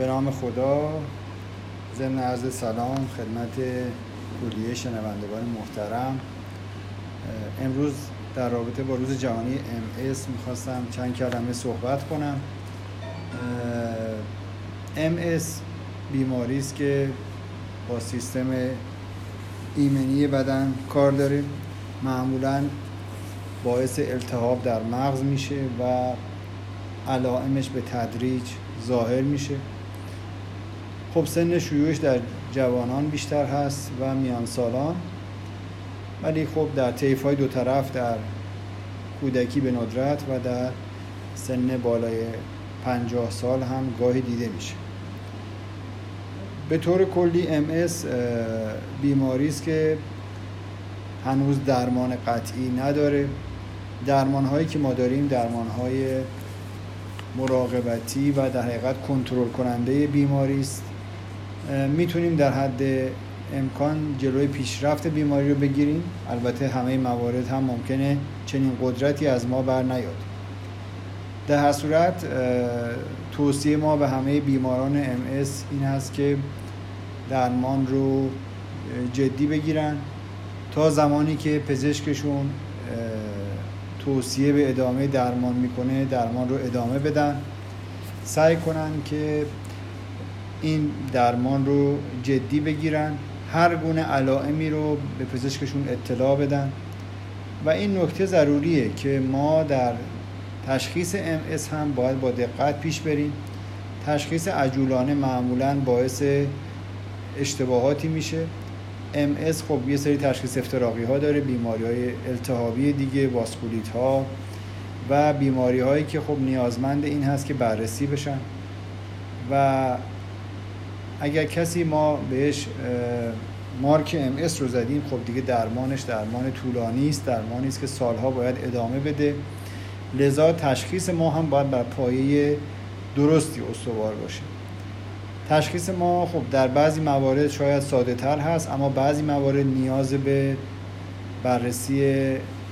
به نام خدا ضمن عرض سلام خدمت کلیه شنوندگان محترم. امروز در رابطه با روز جهانی ام اس می‌خواستم چند کلمه صحبت کنم. ام اس بیماری است که با سیستم ایمنی بدن کار داره. معمولا باعث التهاب در مغز میشه و علائمش به تدریج ظاهر میشه. خب سن شیوعش در جوانان بیشتر هست و میان سالان ولی خب در طیف های دو طرف در کودکی به ندرت و در سن بالای پنجاه سال هم گاهی دیده میشه. به طور کلی ام بیماری است که هنوز درمان قطعی نداره. درمان هایی که ما داریم درمان های مراقبتی و در حقیقت کنترل کننده بیماری است. می‌تونیم در حد امکان جلوی پیشرفت بیماری رو بگیریم. البته همه موارد هم ممکنه چنین قدرتی از ما بر نیاد. در هر صورت توصیه ما به همه بیماران ام این هست که درمان رو جدی بگیرن تا زمانی که پزشکشون توصیه به ادامه درمان می‌کنه درمان رو ادامه بدن. سعی کنن که این درمان رو جدی بگیرن هر گونه علائمی رو به پزشکشون اطلاع بدن. و این نکته ضروریه که ما در تشخیص ام هم باید با دقت پیش بریم. تشخیص عجولانه معمولا باعث اشتباهاتی میشه. ام خب یه سری تشخیص افتراقی ها داره بیماری های التهابی دیگه واسکولیت ها و بیماری هایی که خب نیازمند این هست که بررسی بشن. و اگر کسی ما بهش مارک ام رو زدیم خب دیگه درمانش درمان طولانی است درمانی است که سالها باید ادامه بده. لذا تشخیص ما هم باید بر پایه درستی استوار باشه. تشخیص ما خب در بعضی موارد شاید ساده تر هست اما بعضی موارد نیاز به بررسی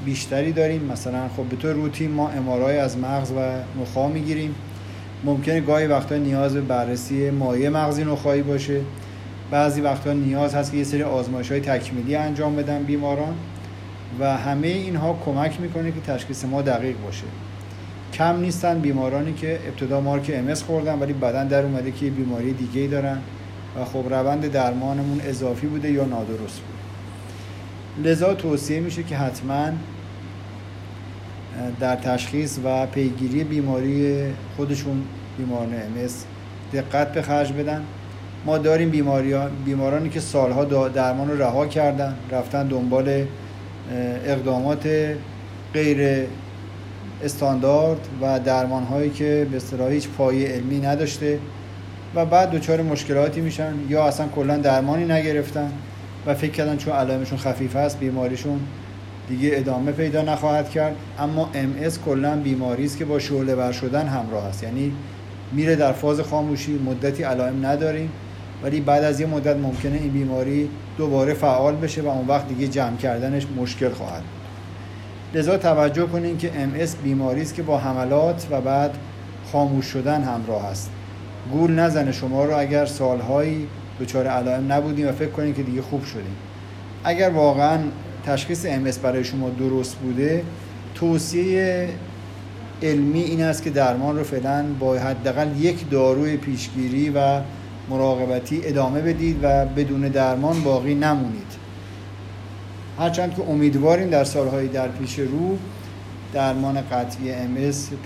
بیشتری داریم. مثلا خب به طور روتین ما امارای از مغز و نخاع می‌گیریم. ممکنه گاهی وقتا نیاز به بررسی مایع مغزی نخایی باشه. بعضی وقتا نیاز هست که یه سری آزمایش های تکمیلی انجام بدن بیماران و همه اینها کمک می‌کنه که تشخیص ما دقیق باشه. کم نیستن بیمارانی که ابتدا مارک امس خوردن ولی بعدا در اومده که بیماری دیگه دارن و خب روند درمانمون اضافی بوده یا نادرست بوده لذا توصیه میشه که حتما در تشخیص و پیگیری بیماری خودشون بیماران امس دقت به خرج بدن. ما داریم بیماریان بیمارانی که سالها درمان رو رها کردن رفتن دنبال اقدامات غیر استاندارد و درمان هایی که به اصطلاح هیچ پایه علمی نداشته و بعد دچار مشکلاتی میشن یا اصلا کلا درمانی نگرفتن و فکر کردن چون علائمشون خفیف است بیماریشون دیگه ادامه پیدا نخواهد کرد. اما ام اس کلا بیماری است که با شعله ور شدن همراه است. یعنی میره در فاز خاموشی مدتی علائم نداریم ولی بعد از یه مدت ممکنه این بیماری دوباره فعال بشه و اون وقت دیگه جمع کردنش مشکل خواهد لذا توجه کنین که ام بیماری است که با حملات و بعد خاموش شدن همراه است. گول نزنه شما رو اگر سالهایی دچار علائم نبودیم و فکر کنین که دیگه خوب شدیم. اگر واقعا تشخیص ام برای شما درست بوده توصیه علمی این است که درمان رو فعلا با حداقل یک داروی پیشگیری و مراقبتی ادامه بدید و بدون درمان باقی نمونید. هرچند که امیدواریم در سالهای در پیش رو درمان قطعی ام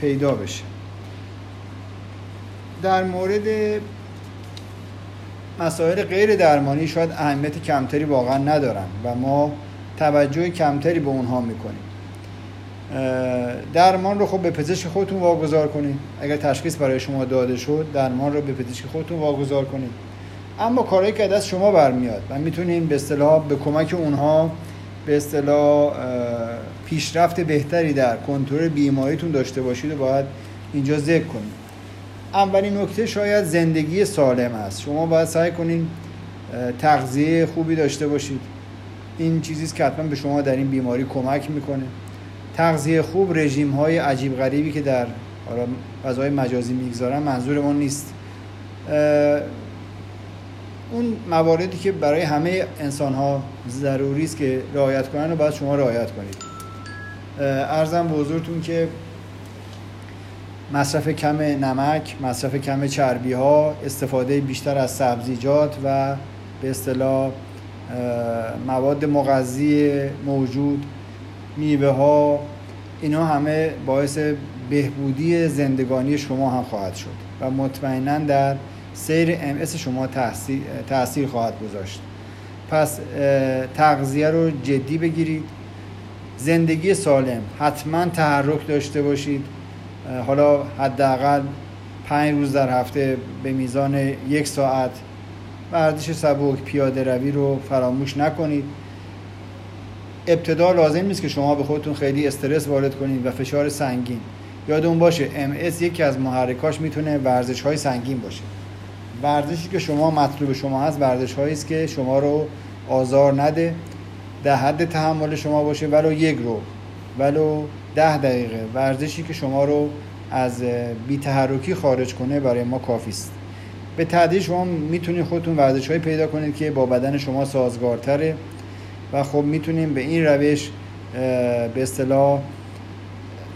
پیدا بشه. در مورد مسائل غیر درمانی شاید اهمیت کمتری واقعا ندارن و ما توجه کمتری به اونها می‌کنیم. درمان رو خب به پزشک خودتون واگذار کنید. اگر تشخیص برای شما داده شد درمان رو به پزشک خودتون واگذار کنید. اما کارهایی که از شما برمیاد و می‌تونین به اصطلاح به کمک اونها به اصطلاح پیشرفت بهتری در کنترل بیماریتون داشته باشید و باید اینجا ذکر کنید. اولین نکته شاید زندگی سالم است. شما باید سعی کنین تغذیه خوبی داشته باشید. این چیزی که حتما به شما در این بیماری کمک می‌کنه. تغذیه خوب رژیم های عجیب غریبی که در حالا فضای مجازی می‌گذارن منظور ما نیست. اون مواردی که برای همه انسان ها ضروری است که رعایت کنن و باید شما رعایت کنید. ارزم به حضورتون که مصرف کم نمک مصرف کم چربی ها استفاده بیشتر از سبزیجات و به اصطلاح مواد مغذی موجود میوه ها اینا همه باعث بهبودی زندگانی شما هم خواهد شد و مطمئنا در سیر ام شما تاثیر, تأثیر خواهد گذاشت. پس تغذیه رو جدی بگیرید. زندگی سالم. حتما تحرک داشته باشید. حالا حداقل پنج روز در هفته به میزان یک ساعت ورزش سبک پیاده روی رو فراموش نکنید. ابتدا لازم نیست که شما به خودتون خیلی استرس وارد کنید و فشار سنگین. یادون باشه ام یکی از محرکاش می‌تونه ورزش های سنگین باشه. ورزشی که شما مطلوب شما هست ورزش هایی است که شما رو آزار نده. در حد تحمل شما باشه ولو یک رو ولو ده دقیقه. ورزشی که شما رو از بیتحرکی خارج کنه برای ما کافی است. به تدریج شما می‌تونید خودتون ورزش هایی پیدا کنید که با بدن شما سازگارتره. و خب می‌تونیم به این روش به اصطلاح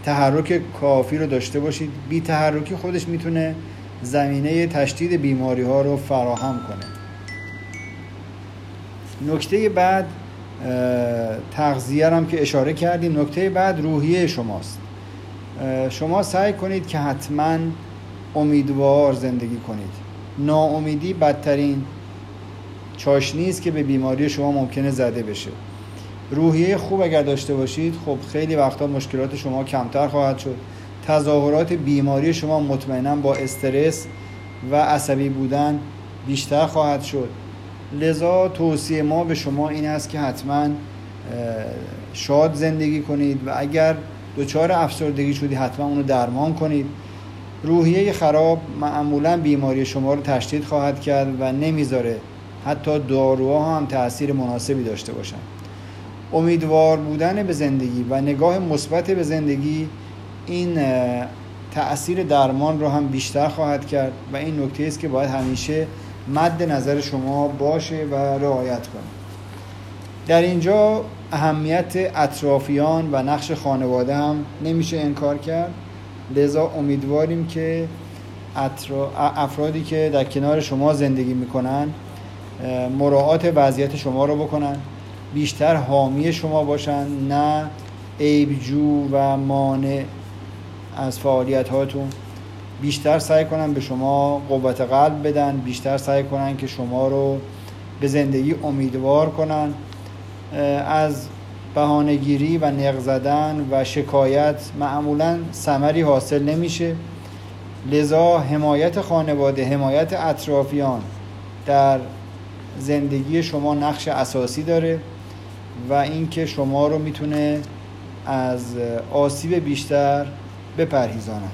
تحرک کافی رو داشته باشید. بی تحرکی خودش می‌تونه زمینه تشدید بیماری ها رو فراهم کنه. نکته بعد تغذیه هم که اشاره کردیم. نکته بعد روحیه شماست. شما سعی کنید که حتما امیدوار زندگی کنید. ناامیدی بدترین چاشنی است که به بیماری شما ممکنه زده بشه. روحیه خوب اگر داشته باشید خب خیلی وقتا مشکلات شما کمتر خواهد شد. تظاهرات بیماری شما مطمئنا با استرس و عصبی بودن بیشتر خواهد شد. لذا توصیه ما به شما این است که حتما شاد زندگی کنید و اگر دچار افسردگی شدی حتما اونو درمان کنید. روحیه خراب معمولا بیماری شما رو تشدید خواهد کرد و نمی‌ذاره حتی داروها هم تاثیر مناسبی داشته باشن امیدوار بودن به زندگی و نگاه مثبت به زندگی این تاثیر درمان رو هم بیشتر خواهد کرد و این نکته است که باید همیشه مد نظر شما باشه و رعایت کنید در اینجا اهمیت اطرافیان و نقش خانواده هم نمیشه انکار کرد. لذا امیدواریم که افرادی که در کنار شما زندگی می‌کنن مراعات وضعیت شما رو بکنن بیشتر حامی شما باشن نه عیبجو و مانع از فعالیت هاتون بیشتر سعی کنن به شما قوت قلب بدن بیشتر سعی کنن که شما رو به زندگی امیدوار کنن. از بهانهگیری و نق زدن و شکایت معمولا ثمری حاصل نمیشه. لذا حمایت خانواده حمایت اطرافیان در زندگی شما نقش اساسی داره و اینکه شما رو می‌تونه از آسیب بیشتر بپرهیزاند.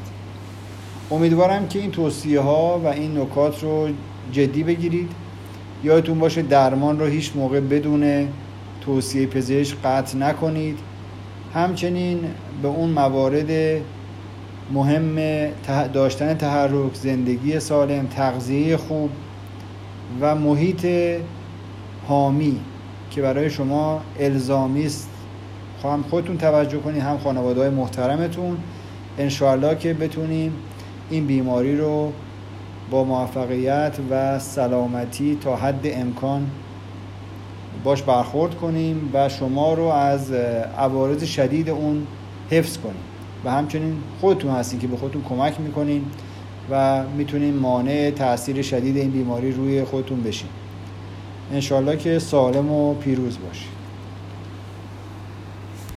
امیدوارم که این توصیه ها و این نکات رو جدی بگیرید. یادتون باشه درمان رو هیچ موقع بدون توصیه پزشک قطع نکنید. همچنین به اون موارد مهم داشتن تحرک زندگی سالم تغذیه خوب و محیط حامی که برای شما الزامی است. هم خودتون توجه کنید هم خانواده های محترمتون. انشاءالله که بتونیم این بیماری رو با موفقیت و سلامتی تا حد امکان باش برخورد کنیم و شما رو از عوارض شدید اون حفظ کنیم. و همچنین خودتون هستین که به خودتون کمک می‌کنین و می‌تونین مانع تاثیر شدید این بیماری روی خودتون بشین. انشالله که سالم و پیروز باشید.